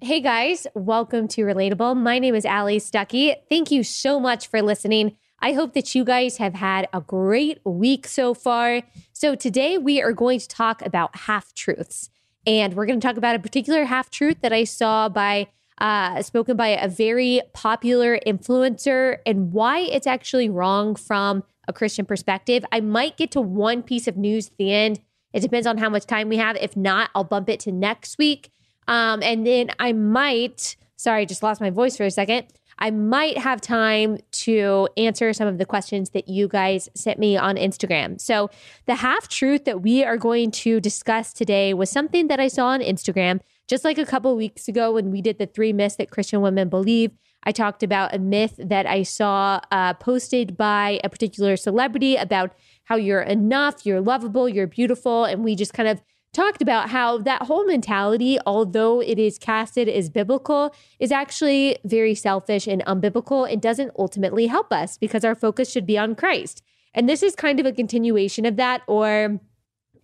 Hey guys, welcome to Relatable. My name is Allie Stuckey. Thank you so much for listening. I hope that you guys have had a great week so far. So, today we are going to talk about half truths. And we're going to talk about a particular half truth that I saw by uh, spoken by a very popular influencer and why it's actually wrong from a Christian perspective. I might get to one piece of news at the end. It depends on how much time we have. If not, I'll bump it to next week. Um, and then I might, sorry, I just lost my voice for a second. I might have time to answer some of the questions that you guys sent me on Instagram. So, the half truth that we are going to discuss today was something that I saw on Instagram just like a couple weeks ago when we did the three myths that Christian women believe. I talked about a myth that I saw uh, posted by a particular celebrity about how you're enough, you're lovable, you're beautiful. And we just kind of talked about how that whole mentality, although it is casted as biblical, is actually very selfish and unbiblical and doesn't ultimately help us because our focus should be on Christ. And this is kind of a continuation of that, or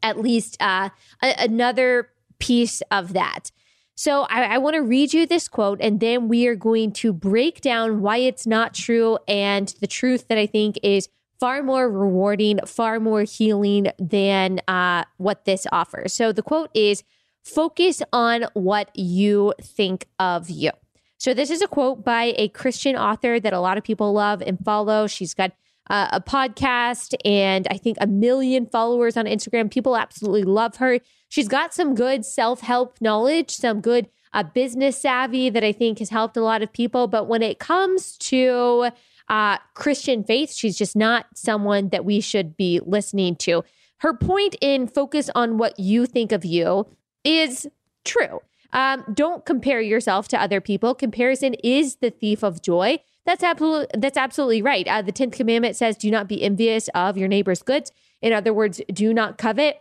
at least uh, a- another piece of that. So I, I want to read you this quote, and then we are going to break down why it's not true and the truth that I think is far more rewarding, far more healing than uh, what this offers. So the quote is focus on what you think of you. So this is a quote by a Christian author that a lot of people love and follow. She's got uh, a podcast and I think a million followers on Instagram. People absolutely love her. She's got some good self help knowledge, some good uh, business savvy that I think has helped a lot of people. But when it comes to uh, Christian faith. She's just not someone that we should be listening to. Her point in focus on what you think of you is true. Um, don't compare yourself to other people. Comparison is the thief of joy. That's absolutely that's absolutely right. Uh, the tenth commandment says, "Do not be envious of your neighbor's goods." In other words, do not covet.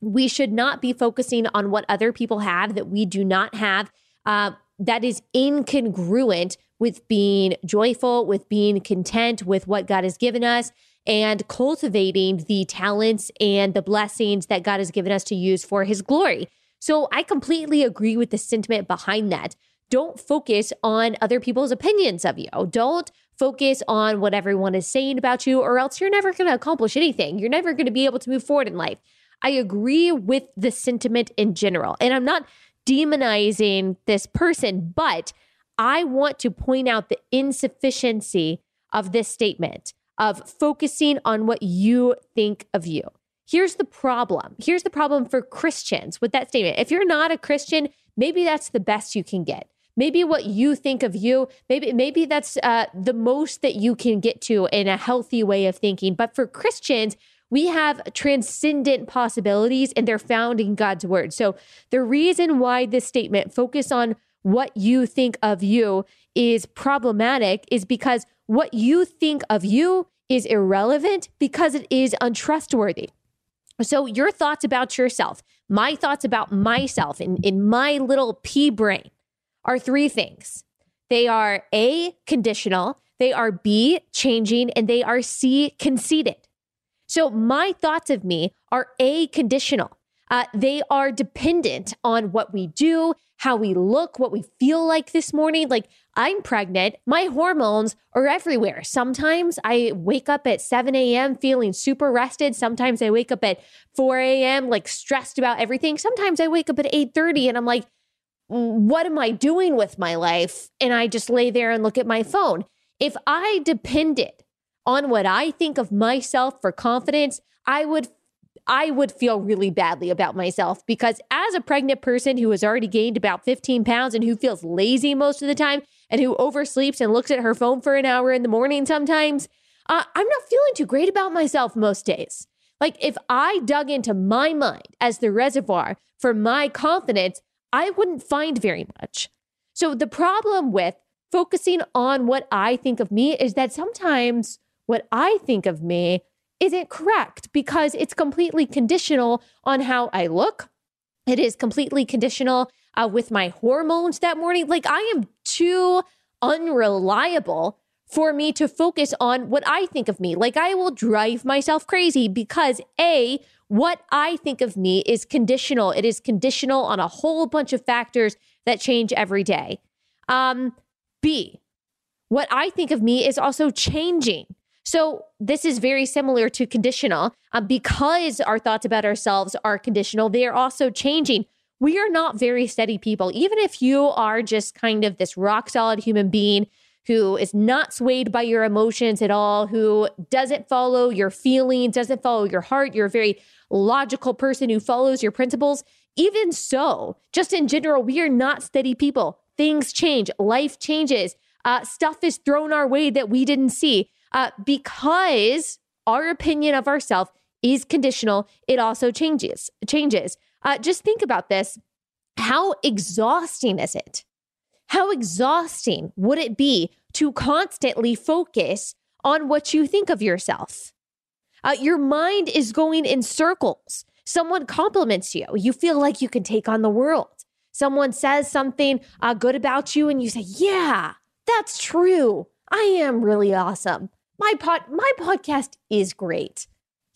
We should not be focusing on what other people have that we do not have. Uh, that is incongruent with being joyful, with being content with what God has given us, and cultivating the talents and the blessings that God has given us to use for His glory. So I completely agree with the sentiment behind that. Don't focus on other people's opinions of you. Don't focus on what everyone is saying about you, or else you're never going to accomplish anything. You're never going to be able to move forward in life. I agree with the sentiment in general. And I'm not demonizing this person, but I want to point out the insufficiency of this statement of focusing on what you think of you. Here's the problem. Here's the problem for Christians with that statement. If you're not a Christian, maybe that's the best you can get. Maybe what you think of you, maybe maybe that's uh, the most that you can get to in a healthy way of thinking. But for Christians, we have transcendent possibilities and they're found in God's word. So the reason why this statement focus on what you think of you is problematic is because what you think of you is irrelevant because it is untrustworthy. So, your thoughts about yourself, my thoughts about myself in, in my little pea brain are three things they are A, conditional, they are B, changing, and they are C, conceited. So, my thoughts of me are A, conditional. Uh, they are dependent on what we do, how we look, what we feel like this morning. Like I'm pregnant, my hormones are everywhere. Sometimes I wake up at 7 a.m. feeling super rested. Sometimes I wake up at 4 a.m. like stressed about everything. Sometimes I wake up at 8:30 and I'm like, what am I doing with my life? And I just lay there and look at my phone. If I depended on what I think of myself for confidence, I would I would feel really badly about myself because as a pregnant person who has already gained about 15 pounds and who feels lazy most of the time and who oversleeps and looks at her phone for an hour in the morning sometimes, uh, I'm not feeling too great about myself most days. Like if I dug into my mind as the reservoir for my confidence, I wouldn't find very much. So the problem with focusing on what I think of me is that sometimes what I think of me isn't correct because it's completely conditional on how I look. It is completely conditional uh, with my hormones that morning. Like I am too unreliable for me to focus on what I think of me. Like I will drive myself crazy because A, what I think of me is conditional. It is conditional on a whole bunch of factors that change every day. Um, B, what I think of me is also changing. So this is very similar to conditional. Um, because our thoughts about ourselves are conditional, they are also changing. We are not very steady people. Even if you are just kind of this rock solid human being who is not swayed by your emotions at all, who doesn't follow your feelings, doesn't follow your heart, you're a very logical person who follows your principles. Even so, just in general, we are not steady people. Things change, life changes, uh, stuff is thrown our way that we didn't see uh, because our opinion of ourselves is conditional. It also changes. Changes. Uh, just think about this. How exhausting is it? How exhausting would it be to constantly focus on what you think of yourself? Uh, your mind is going in circles. Someone compliments you. You feel like you can take on the world. Someone says something uh, good about you, and you say, Yeah, that's true. I am really awesome. My pod, my podcast is great.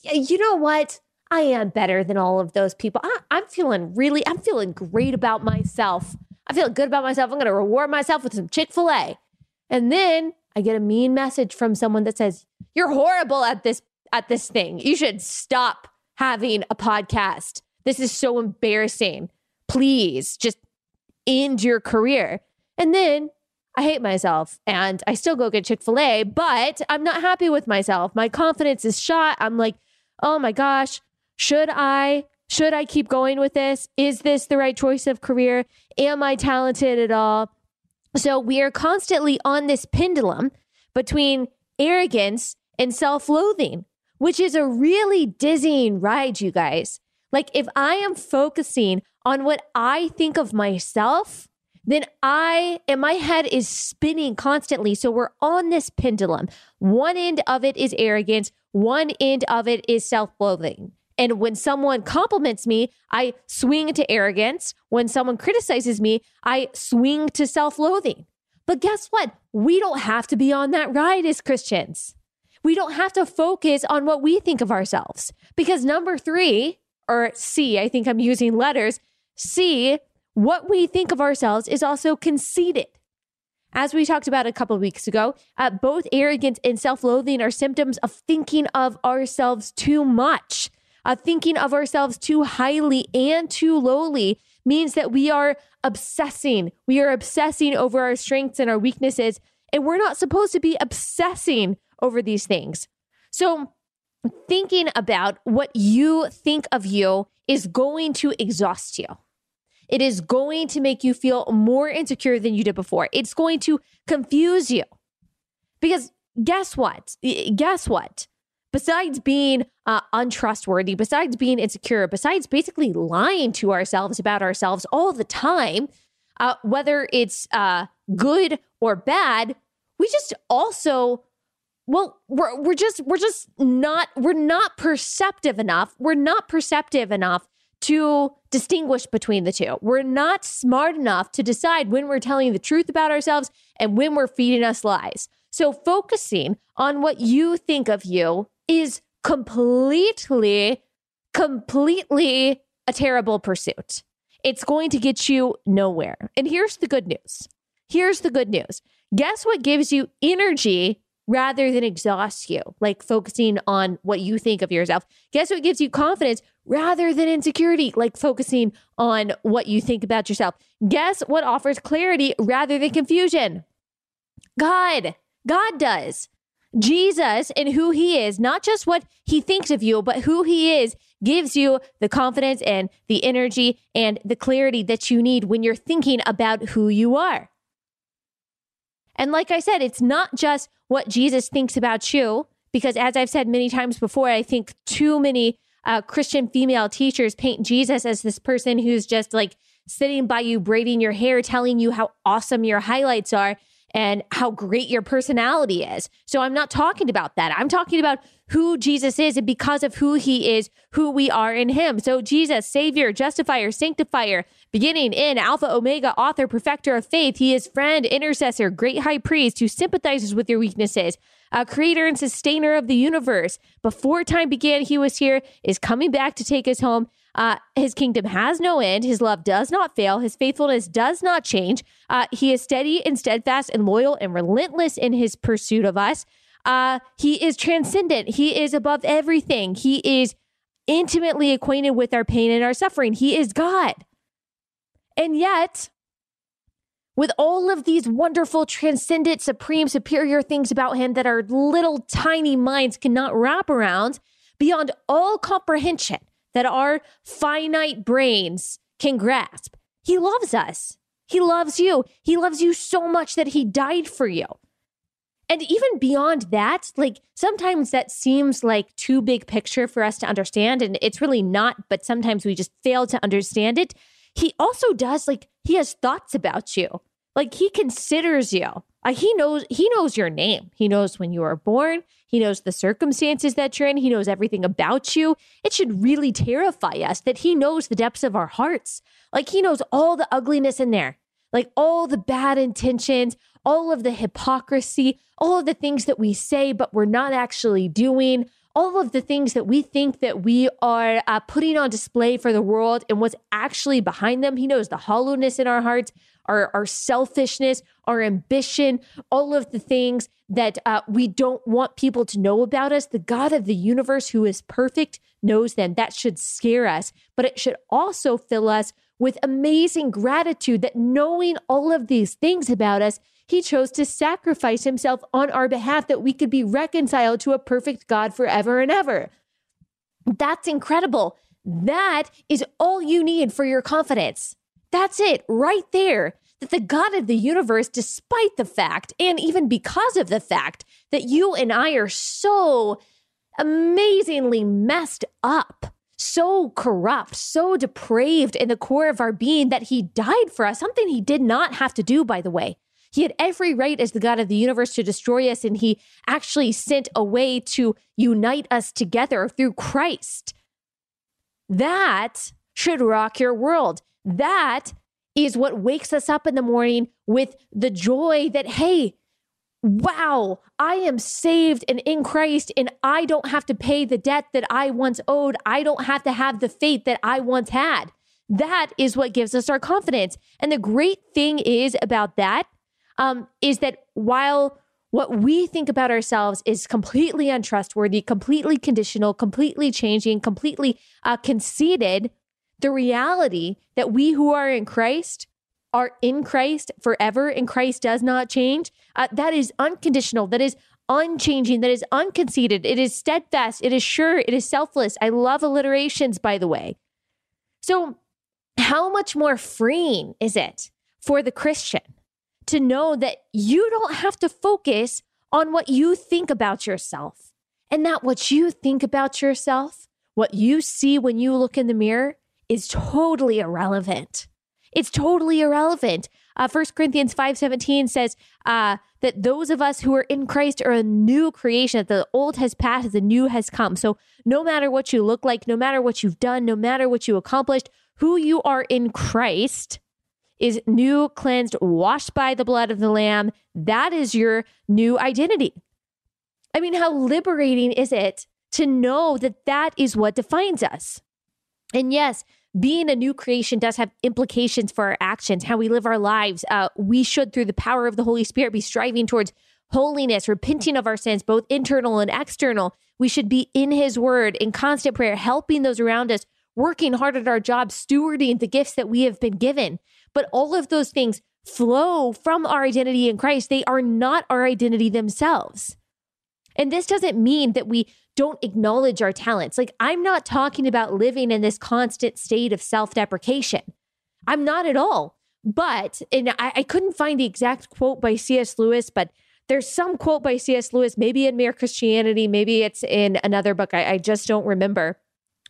You know what? I am better than all of those people. I, I'm feeling really, I'm feeling great about myself. I feel good about myself. I'm going to reward myself with some Chick fil A. And then I get a mean message from someone that says, You're horrible at this at this thing. You should stop having a podcast. This is so embarrassing. Please just end your career. And then I hate myself and I still go get Chick fil A, but I'm not happy with myself. My confidence is shot. I'm like, oh my gosh, should I? Should I keep going with this? Is this the right choice of career? Am I talented at all? So we are constantly on this pendulum between arrogance and self loathing which is a really dizzying ride, you guys. Like, if I am focusing on what I think of myself, then I, and my head is spinning constantly. So we're on this pendulum. One end of it is arrogance, one end of it is self loathing. And when someone compliments me, I swing to arrogance. When someone criticizes me, I swing to self loathing. But guess what? We don't have to be on that ride as Christians we don't have to focus on what we think of ourselves. Because number three, or C, I think I'm using letters, C, what we think of ourselves is also conceited. As we talked about a couple weeks ago, uh, both arrogance and self loathing are symptoms of thinking of ourselves too much. Uh, thinking of ourselves too highly and too lowly means that we are obsessing. We are obsessing over our strengths and our weaknesses. And we're not supposed to be obsessing over these things. So, thinking about what you think of you is going to exhaust you. It is going to make you feel more insecure than you did before. It's going to confuse you. Because guess what? Guess what? Besides being uh, untrustworthy, besides being insecure, besides basically lying to ourselves about ourselves all the time, uh, whether it's uh, good or bad, we just also well we're, we're just we're just not we're not perceptive enough we're not perceptive enough to distinguish between the two. We're not smart enough to decide when we're telling the truth about ourselves and when we're feeding us lies. So focusing on what you think of you is completely completely a terrible pursuit. It's going to get you nowhere. And here's the good news. Here's the good news. Guess what gives you energy rather than exhaust you, like focusing on what you think of yourself. Guess what gives you confidence rather than insecurity, like focusing on what you think about yourself. Guess what offers clarity rather than confusion? God. God does. Jesus and who he is, not just what he thinks of you, but who he is, gives you the confidence and the energy and the clarity that you need when you're thinking about who you are. And like I said, it's not just what Jesus thinks about you, because as I've said many times before, I think too many uh, Christian female teachers paint Jesus as this person who's just like sitting by you, braiding your hair, telling you how awesome your highlights are and how great your personality is. So I'm not talking about that. I'm talking about who Jesus is and because of who he is, who we are in him. So Jesus, Savior, Justifier, Sanctifier, beginning in Alpha, Omega, author, perfecter of faith. He is friend, intercessor, great high priest who sympathizes with your weaknesses, a creator and sustainer of the universe. Before time began, he was here, is coming back to take us home. Uh, his kingdom has no end. His love does not fail. His faithfulness does not change. Uh, he is steady and steadfast and loyal and relentless in his pursuit of us. Uh, he is transcendent. He is above everything. He is intimately acquainted with our pain and our suffering. He is God. And yet, with all of these wonderful, transcendent, supreme, superior things about him that our little tiny minds cannot wrap around, beyond all comprehension, that our finite brains can grasp. He loves us. He loves you. He loves you so much that he died for you. And even beyond that, like sometimes that seems like too big picture for us to understand. And it's really not, but sometimes we just fail to understand it. He also does, like, he has thoughts about you. Like he considers you. Uh, he knows he knows your name. He knows when you were born. He knows the circumstances that you're in. He knows everything about you. It should really terrify us that he knows the depths of our hearts. Like he knows all the ugliness in there, like all the bad intentions, all of the hypocrisy, all of the things that we say but we're not actually doing, all of the things that we think that we are uh, putting on display for the world and what's actually behind them. He knows the hollowness in our hearts, our, our selfishness, our ambition, all of the things that uh, we don't want people to know about us. The God of the universe, who is perfect, knows them. That should scare us, but it should also fill us with amazing gratitude that knowing all of these things about us, he chose to sacrifice himself on our behalf that we could be reconciled to a perfect God forever and ever. That's incredible. That is all you need for your confidence. That's it right there. That the God of the universe, despite the fact, and even because of the fact that you and I are so amazingly messed up, so corrupt, so depraved in the core of our being that he died for us, something he did not have to do, by the way. He had every right as the God of the universe to destroy us, and he actually sent a way to unite us together through Christ. That should rock your world. That is what wakes us up in the morning with the joy that, hey, wow, I am saved and in Christ, and I don't have to pay the debt that I once owed. I don't have to have the faith that I once had. That is what gives us our confidence. And the great thing is about that um, is that while what we think about ourselves is completely untrustworthy, completely conditional, completely changing, completely uh, conceited, the reality that we who are in Christ are in Christ forever and Christ does not change, uh, that is unconditional, that is unchanging, that is unconceited, it is steadfast, it is sure, it is selfless. I love alliterations, by the way. So, how much more freeing is it for the Christian to know that you don't have to focus on what you think about yourself and that what you think about yourself, what you see when you look in the mirror, is totally irrelevant. It's totally irrelevant. Uh, 1 Corinthians 5.17 says uh, that those of us who are in Christ are a new creation, that the old has passed, the new has come. So no matter what you look like, no matter what you've done, no matter what you accomplished, who you are in Christ is new, cleansed, washed by the blood of the Lamb. That is your new identity. I mean, how liberating is it to know that that is what defines us? And yes, being a new creation does have implications for our actions, how we live our lives. Uh, we should, through the power of the Holy Spirit, be striving towards holiness, repenting of our sins, both internal and external. We should be in His Word, in constant prayer, helping those around us, working hard at our job, stewarding the gifts that we have been given. But all of those things flow from our identity in Christ. They are not our identity themselves. And this doesn't mean that we don't acknowledge our talents. Like, I'm not talking about living in this constant state of self deprecation. I'm not at all. But, and I, I, couldn't find the exact quote by C.S. Lewis, but there's some quote by C.S. Lewis, maybe in Mere Christianity, maybe it's in another book. I, I just don't remember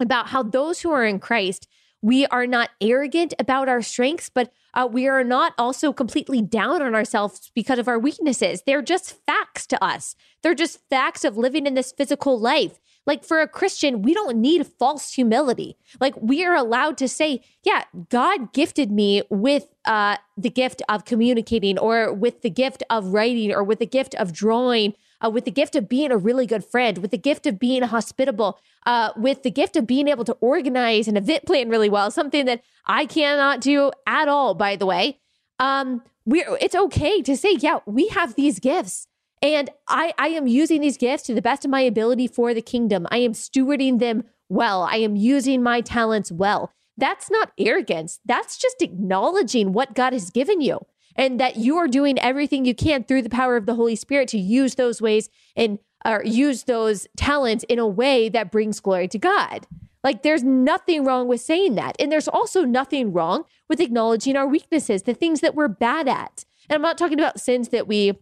about how those who are in Christ We are not arrogant about our strengths, but uh, we are not also completely down on ourselves because of our weaknesses. They're just facts to us. They're just facts of living in this physical life. Like for a Christian, we don't need false humility. Like we are allowed to say, yeah, God gifted me with uh, the gift of communicating or with the gift of writing or with the gift of drawing. Uh, with the gift of being a really good friend, with the gift of being hospitable, uh, with the gift of being able to organize an event plan really well, something that I cannot do at all, by the way. Um, we're, it's okay to say, yeah, we have these gifts. And I, I am using these gifts to the best of my ability for the kingdom. I am stewarding them well. I am using my talents well. That's not arrogance. That's just acknowledging what God has given you and that you are doing everything you can through the power of the Holy Spirit to use those ways and or use those talents in a way that brings glory to God. Like there's nothing wrong with saying that. And there's also nothing wrong with acknowledging our weaknesses, the things that we're bad at. And I'm not talking about sins that we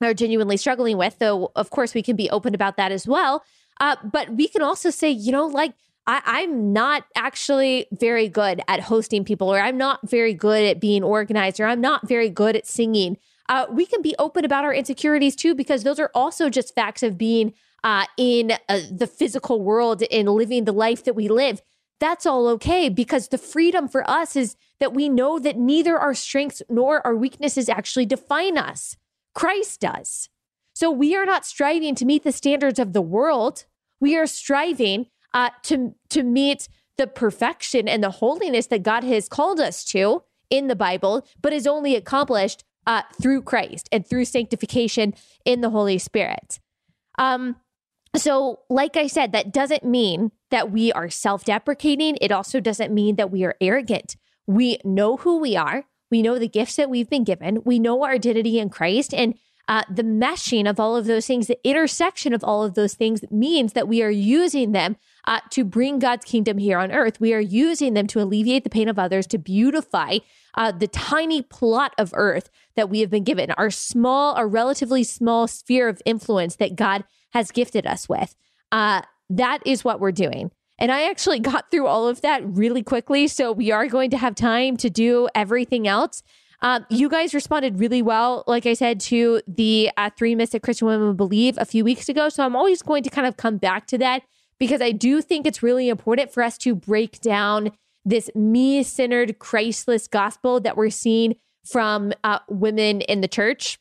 are genuinely struggling with, though, of course, we can be open about that as well. Uh, but we can also say, you know, like, I, am not actually very good at hosting people, or I'm not very good at being organized, or I'm not very good at singing. Uh, we can be open about our insecurities too, because those are also just facts of being uh, in uh, the physical world and living the life that we live. That's all okay because the freedom for us is that we know that neither our strengths nor our weaknesses actually define us. Christ does. So we are not striving to meet the standards of the world. We are striving uh, to, to meet the perfection and the holiness that God has called us to in the Bible, but is only accomplished uh, through Christ and through sanctification in the Holy Spirit. Um, so, like I said, that doesn't mean that we are self deprecating. It also doesn't mean that we are arrogant. We know who we are. We know the gifts that we've been given. We know our identity in Christ. And uh, the meshing of all of those things, the intersection of all of those things means that we are using them uh, to bring God's kingdom here on earth. We are using them to alleviate the pain of others, to beautify uh, the tiny plot of earth that we have been given, our small, our relatively small sphere of influence that God has gifted us with. Uh, that is what we're doing. And I actually got through all of that really quickly. So we are going to have time to do everything else. Um, you guys responded really well, like I said, to the uh, three myths that Christian women believe a few weeks ago. So I'm always going to kind of come back to that because I do think it's really important for us to break down this me centered, Christless gospel that we're seeing from uh, women in the church,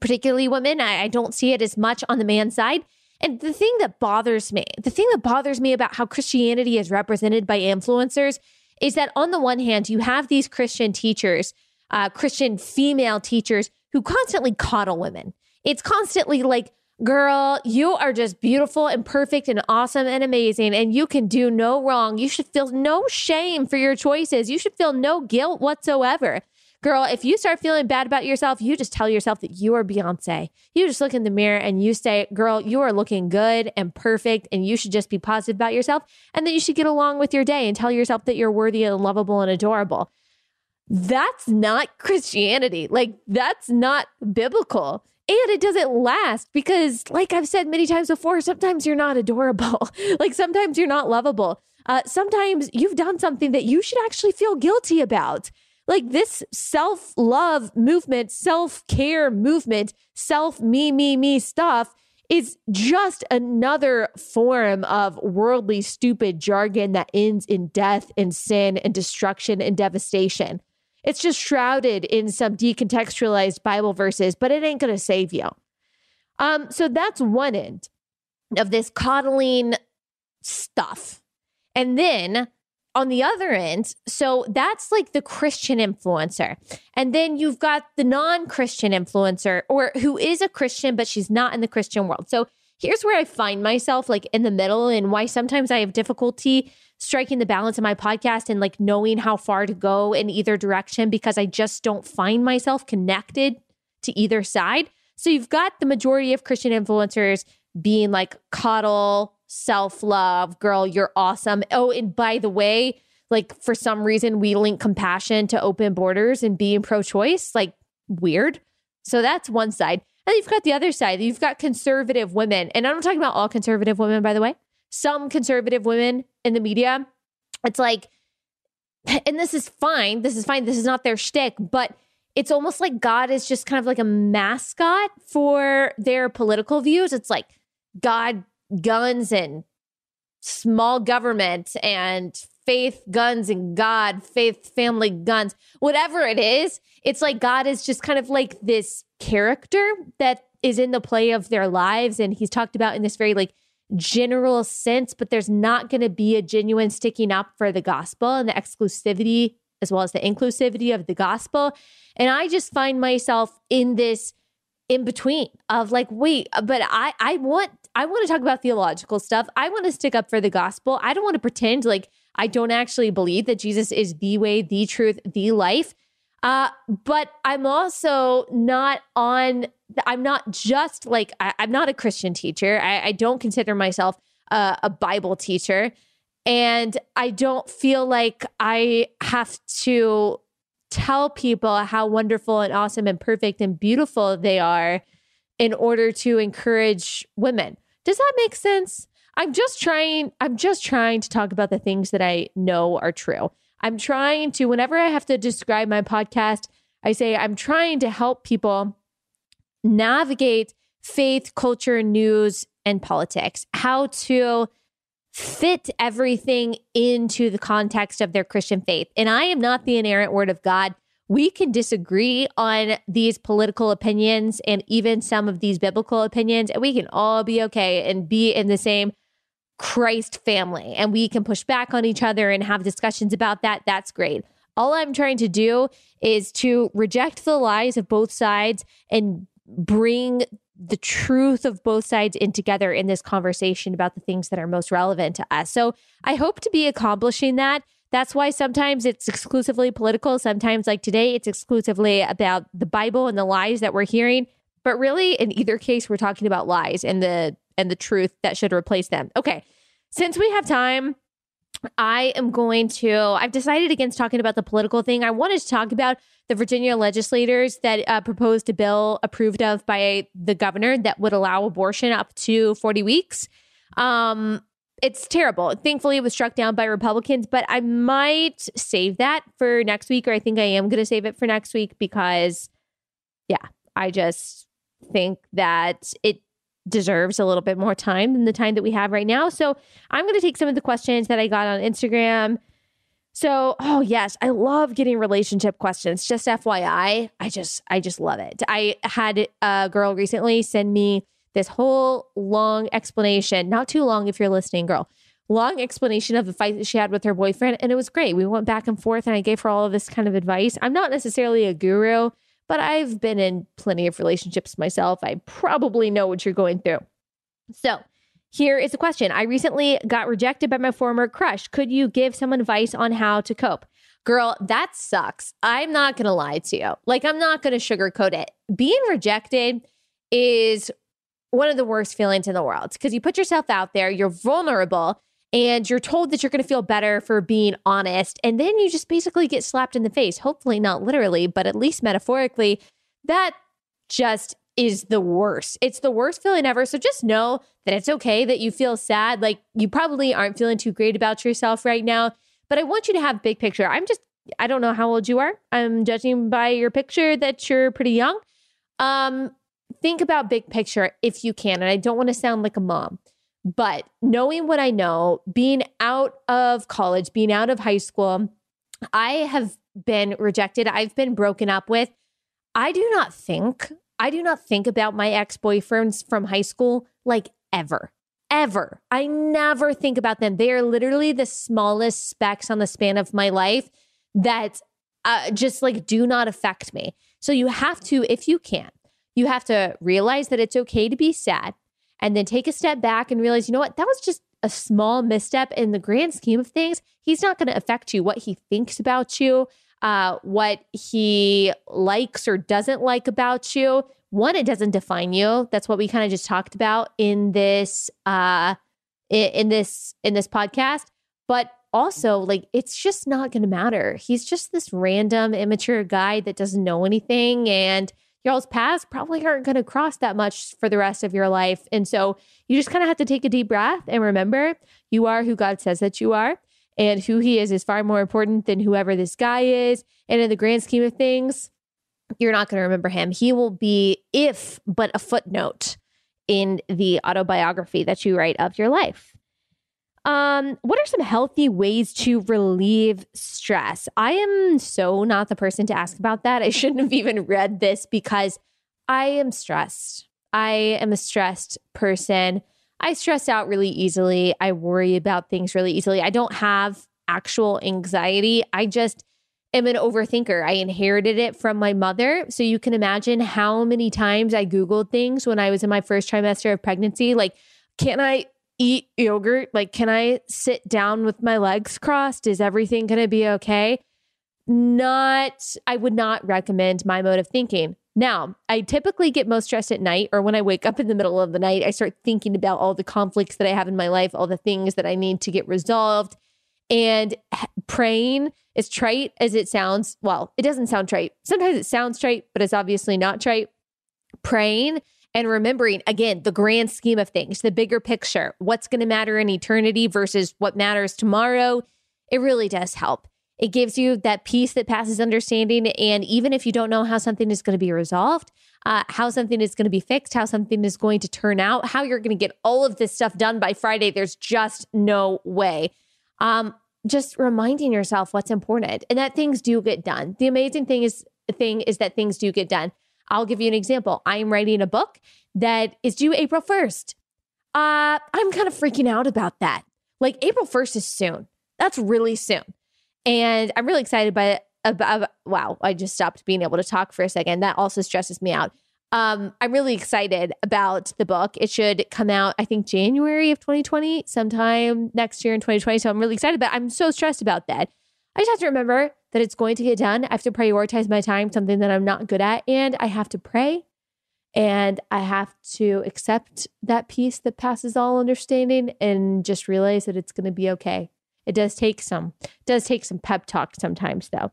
particularly women. I, I don't see it as much on the man side. And the thing that bothers me, the thing that bothers me about how Christianity is represented by influencers is that on the one hand, you have these Christian teachers, uh, Christian female teachers who constantly coddle women. It's constantly like, girl, you are just beautiful and perfect and awesome and amazing, and you can do no wrong. You should feel no shame for your choices. You should feel no guilt whatsoever. Girl, if you start feeling bad about yourself, you just tell yourself that you are Beyonce. You just look in the mirror and you say, Girl, you are looking good and perfect, and you should just be positive about yourself. And then you should get along with your day and tell yourself that you're worthy and lovable and adorable. That's not Christianity. Like, that's not biblical. And it doesn't last because, like I've said many times before, sometimes you're not adorable. like, sometimes you're not lovable. Uh, sometimes you've done something that you should actually feel guilty about. Like this self love movement, self care movement, self me, me, me stuff is just another form of worldly, stupid jargon that ends in death and sin and destruction and devastation. It's just shrouded in some decontextualized Bible verses, but it ain't going to save you. Um, so that's one end of this coddling stuff. And then on the other end, so that's like the Christian influencer. And then you've got the non Christian influencer or who is a Christian, but she's not in the Christian world. So here's where I find myself like in the middle and why sometimes I have difficulty striking the balance in my podcast and like knowing how far to go in either direction because I just don't find myself connected to either side. So you've got the majority of Christian influencers being like coddle, self love, girl, you're awesome. Oh, and by the way, like for some reason we link compassion to open borders and being pro choice, like weird. So that's one side. And you've got the other side. You've got conservative women. And I'm not talking about all conservative women, by the way. Some conservative women in the media, it's like and this is fine. This is fine. This is not their shtick, but it's almost like God is just kind of like a mascot for their political views. It's like God, guns, and small government, and faith, guns, and God, faith, family, guns, whatever it is. It's like God is just kind of like this character that is in the play of their lives. And he's talked about in this very like general sense, but there's not going to be a genuine sticking up for the gospel and the exclusivity as well as the inclusivity of the gospel. And I just find myself in this in between of like, wait, but I I want I want to talk about theological stuff. I want to stick up for the gospel. I don't want to pretend like I don't actually believe that Jesus is the way, the truth, the life. Uh, but I'm also not on, I'm not just like, I, am not a Christian teacher. I, I don't consider myself a, a Bible teacher. And I don't feel like I have to tell people how wonderful and awesome and perfect and beautiful they are in order to encourage women. Does that make sense? I'm just trying I'm just trying to talk about the things that I know are true. I'm trying to whenever I have to describe my podcast, I say I'm trying to help people navigate faith, culture, news and politics. How to fit everything into the context of their Christian faith. And I am not the inerrant word of God. We can disagree on these political opinions and even some of these biblical opinions, and we can all be okay and be in the same Christ family. And we can push back on each other and have discussions about that. That's great. All I'm trying to do is to reject the lies of both sides and bring the truth of both sides in together in this conversation about the things that are most relevant to us. So I hope to be accomplishing that. That's why sometimes it's exclusively political. Sometimes, like today, it's exclusively about the Bible and the lies that we're hearing. But really, in either case, we're talking about lies and the and the truth that should replace them. Okay, since we have time, I am going to, I've decided against talking about the political thing. I wanted to talk about the Virginia legislators that uh, proposed a bill approved of by the governor that would allow abortion up to 40 weeks. Um, it's terrible. Thankfully, it was struck down by Republicans, but I might save that for next week, or I think I am going to save it for next week because, yeah, I just think that it deserves a little bit more time than the time that we have right now. So I'm going to take some of the questions that I got on Instagram. So, oh yes, I love getting relationship questions. Just FYI, I just I just love it. I had a girl recently send me this whole long explanation, not too long if you're listening, girl. Long explanation of the fight that she had with her boyfriend and it was great. We went back and forth and I gave her all of this kind of advice. I'm not necessarily a guru, but I've been in plenty of relationships myself. I probably know what you're going through. So, here is a question. I recently got rejected by my former crush. Could you give some advice on how to cope? Girl, that sucks. I'm not going to lie to you. Like, I'm not going to sugarcoat it. Being rejected is one of the worst feelings in the world because you put yourself out there, you're vulnerable, and you're told that you're going to feel better for being honest. And then you just basically get slapped in the face. Hopefully, not literally, but at least metaphorically. That just is the worst. It's the worst feeling ever. So just know that it's okay that you feel sad. Like you probably aren't feeling too great about yourself right now. But I want you to have big picture. I'm just, I don't know how old you are. I'm judging by your picture that you're pretty young. Um, think about big picture if you can. And I don't want to sound like a mom. But knowing what I know, being out of college, being out of high school, I have been rejected. I've been broken up with. I do not think, I do not think about my ex boyfriends from high school like ever, ever. I never think about them. They are literally the smallest specks on the span of my life that uh, just like do not affect me. So you have to, if you can, you have to realize that it's okay to be sad and then take a step back and realize, you know what, that was just a small misstep in the grand scheme of things. He's not going to affect you. What he thinks about you, uh, what he likes or doesn't like about you. One, it doesn't define you. That's what we kind of just talked about in this uh, in this in this podcast. But also, like, it's just not going to matter. He's just this random, immature guy that doesn't know anything and y'all's paths probably aren't going to cross that much for the rest of your life. And so you just kind of have to take a deep breath and remember you are who God says that you are. and who he is is far more important than whoever this guy is. And in the grand scheme of things, you're not going to remember him. He will be, if but a footnote in the autobiography that you write of your life. Um, what are some healthy ways to relieve stress? I am so not the person to ask about that. I shouldn't have even read this because I am stressed. I am a stressed person. I stress out really easily. I worry about things really easily. I don't have actual anxiety. I just am an overthinker. I inherited it from my mother. So you can imagine how many times I Googled things when I was in my first trimester of pregnancy. Like, can I eat yogurt? Like, can I sit down with my legs crossed? Is everything going to be okay? Not, I would not recommend my mode of thinking. Now, I typically get most stressed at night or when I wake up in the middle of the night. I start thinking about all the conflicts that I have in my life, all the things that I need to get resolved. And praying, as trite as it sounds, well, it doesn't sound trite. Sometimes it sounds trite, but it's obviously not trite. Praying and remembering again the grand scheme of things, the bigger picture, what's going to matter in eternity versus what matters tomorrow, it really does help. It gives you that peace that passes understanding. And even if you don't know how something is going to be resolved, uh, how something is going to be fixed, how something is going to turn out, how you're going to get all of this stuff done by Friday, there's just no way. Um, just reminding yourself what's important and that things do get done. The amazing thing is thing is that things do get done. I'll give you an example. I'm writing a book that is due April 1st. Uh, I'm kind of freaking out about that. Like April 1st is soon. That's really soon. And I'm really excited by. About, wow, I just stopped being able to talk for a second. That also stresses me out. Um, I'm really excited about the book. It should come out, I think, January of 2020, sometime next year in 2020. So I'm really excited, but I'm so stressed about that. I just have to remember that it's going to get done. I have to prioritize my time, something that I'm not good at, and I have to pray and I have to accept that peace that passes all understanding and just realize that it's going to be okay. It does take some, does take some pep talk sometimes though.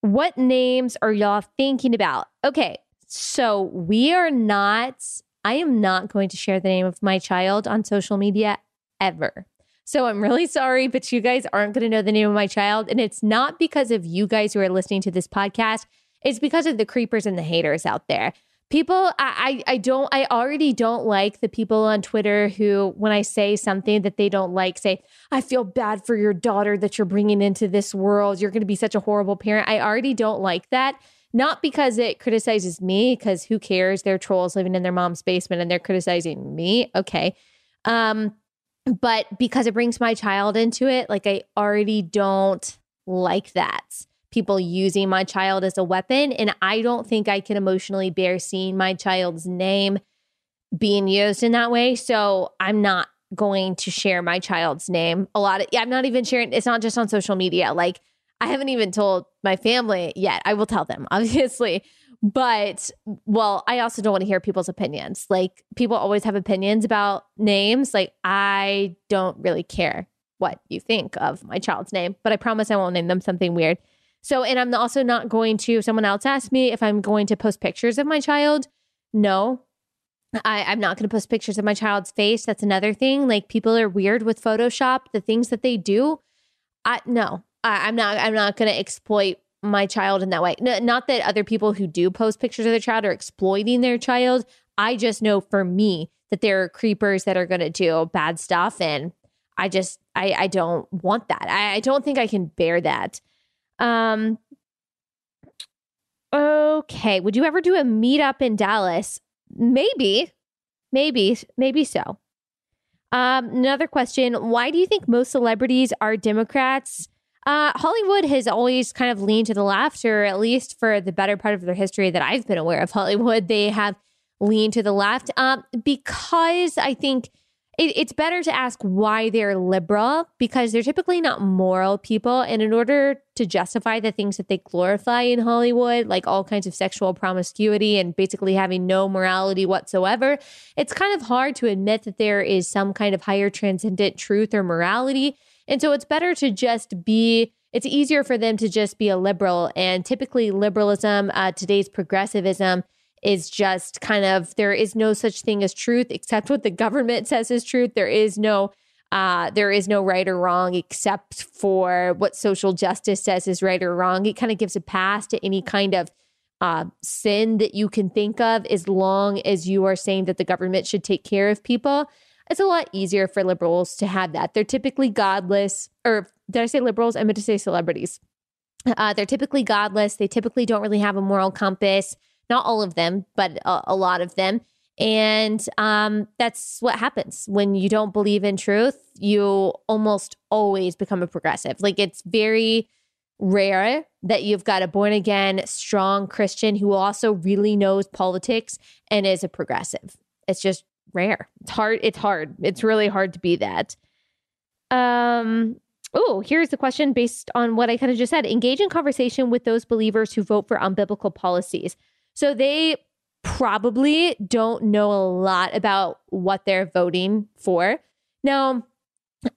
What names are y'all thinking about? Okay, so we are not, I am not going to share the name of my child on social media ever. So I'm really sorry, but you guys aren't going to know the name of my child. And it's not because of you guys who are listening to this podcast, it's because of the creepers and the haters out there. People, I, I, don't, I already don't like the people on Twitter who, when I say something that they don't like, say, I feel bad for your daughter that you're bringing into this world. You're going to be such a horrible parent. I already don't like that. Not because it criticizes me, because who cares? They're trolls living in their mom's basement and they're criticizing me. Okay. Um, but because it brings my child into it, like I already don't like that. People using my child as a weapon. And I don't think I can emotionally bear seeing my child's name being used in that way. So I'm not going to share my child's name. A lot of, yeah, I'm not even sharing, it's not just on social media. Like I haven't even told my family yet. I will tell them, obviously. But well, I also don't want to hear people's opinions. Like people always have opinions about names. Like I don't really care what you think of my child's name, but I promise I won't name them something weird. So, and I'm also not going to, someone else asked me if I'm going to post pictures of my child, no, I, I'm not going to post pictures of my child's face. That's another thing. Like people are weird with Photoshop, the things that they do. I no, I, I'm not. I'm not going to exploit my child in that way. No, not that other people who do post pictures of their child are exploiting their child. I just know for me that there are creepers that are going to do bad stuff. And I just, I, I don't want that. I, I don't think I can bear that. Um, okay. Would you ever do a meetup in Dallas? Maybe, maybe, maybe so. Um, another question Why do you think most celebrities are Democrats? Uh, Hollywood has always kind of leaned to the left, or at least for the better part of their history that I've been aware of Hollywood, they have leaned to the left um, because I think it, it's better to ask why they're liberal because they're typically not moral people. And in order to justify the things that they glorify in Hollywood, like all kinds of sexual promiscuity and basically having no morality whatsoever, it's kind of hard to admit that there is some kind of higher transcendent truth or morality and so it's better to just be, it's easier for them to just be a liberal. And typically, liberalism, uh, today's progressivism, is just kind of there is no such thing as truth except what the government says is truth. There is no Uh, there is no right or wrong except for what social justice says is right or wrong. It kind of gives a pass to any kind of uh, sin that you can think of as long as you are saying that the government should take care of people. It's a lot easier for liberals to have that. They're typically godless, or did I say liberals? I meant to say celebrities. Uh, they're typically godless. They typically don't really have a moral compass. Not all of them, but a, a lot of them. And um, that's what happens when you don't believe in truth. You almost always become a progressive. Like it's very rare that you've got a born again, strong Christian who also really knows politics and is a progressive. It's just rare. It's hard. It's hard. It's really hard to be that. Um, oh, here's the question based on what I kind of just said. Engage in conversation with those believers who vote for unbiblical policies. So they probably don't know a lot about what they're voting for. Now,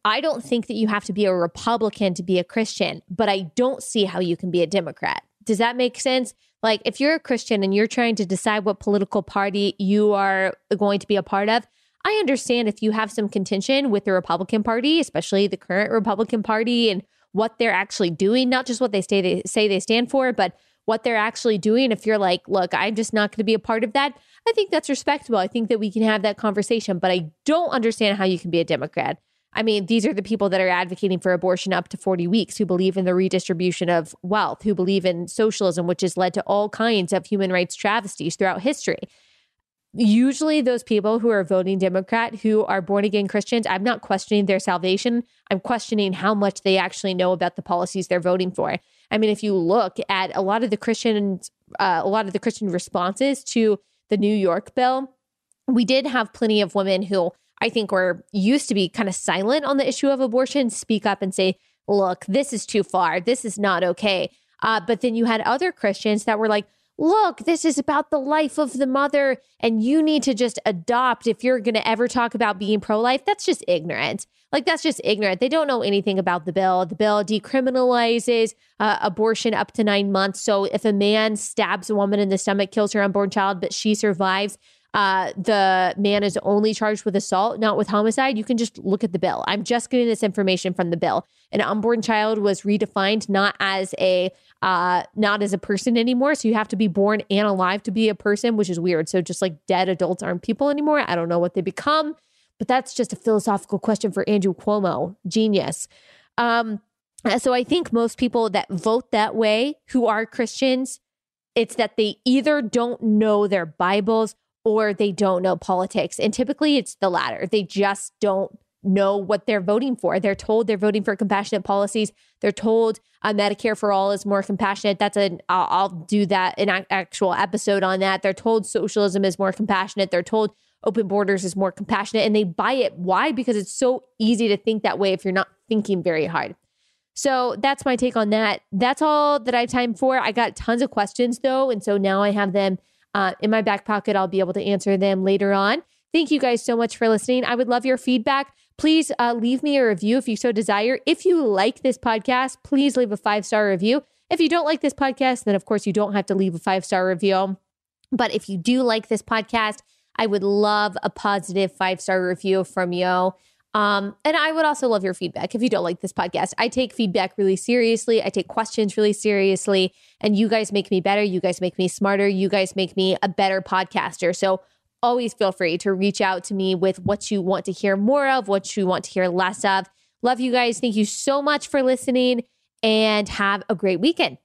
I don't think that you have to be a Republican to be a Christian, but I don't see how you can be a Democrat. Does that make sense? Like, if you're a Christian and you're trying to decide what political party you are going to be a part of, I understand if you have some contention with the Republican Party, especially the current Republican Party and what they're actually doing, not just what they say they say they stand for, but what they're actually doing. If you're like, look, I'm just not going to be a part of that, I think that's respectable. I think that we can have that conversation, but I don't understand how you can be a Democrat. I mean, these are the people that are advocating for abortion up to 40 weeks, who believe in the redistribution of wealth, who believe in socialism, which has led to all kinds of human rights travesties throughout history. Usually, those people who are voting Democrat, who are born again Christians, I'm not questioning their salvation. I'm questioning how much they actually know about the policies they're voting for. I mean, if you look at a lot of the Christian, uh, a lot of the Christian responses to the New York bill, we did have plenty of women who I think we were used to be kind of silent on the issue of abortion speak up and say, look, this is too far. This is not okay. Uh, but then you had other Christians that were like, look, this is about the life of the mother, and you need to just adopt if you're going to ever talk about being pro life. That's just ignorant. Like, that's just ignorant. They don't know anything about the bill. The bill decriminalizes uh, abortion up to nine months. So if a man stabs a woman in the stomach, kills her unborn child, but she survives, uh, the man is only charged with assault, not with homicide, you can just look at the bill. I'm just getting this information from the bill. An unborn child was redefined not as a uh, not as a person anymore. So you have to be born and alive to be a person, which is weird. So just like dead adults aren't people anymore. I don't know what they become, but that's just a philosophical question for Andrew Cuomo. Genius. Um, so I think most people that vote that way who are Christians, it's that they either don't know their Bibles or they don't know politics. And typically it's the latter. They just don't know what they're voting for. They're told they're voting for compassionate policies. They're told uh, Medicare for all is more compassionate. That's an I'll, I'll do that an actual episode on that. They're told socialism is more compassionate. They're told open borders is more compassionate, and they buy it. Why? Because it's so easy to think that way if you're not thinking very hard. So that's my take on that. That's all that I have time for. I got tons of questions though, and so now I have them uh, in my back pocket. I'll be able to answer them later on. Thank you guys so much for listening. I would love your feedback. Please uh, leave me a review if you so desire. If you like this podcast, please leave a five star review. If you don't like this podcast, then of course you don't have to leave a five star review. But if you do like this podcast, I would love a positive five star review from you. Um, and I would also love your feedback if you don't like this podcast. I take feedback really seriously. I take questions really seriously. And you guys make me better. You guys make me smarter. You guys make me a better podcaster. So always feel free to reach out to me with what you want to hear more of, what you want to hear less of. Love you guys. Thank you so much for listening and have a great weekend.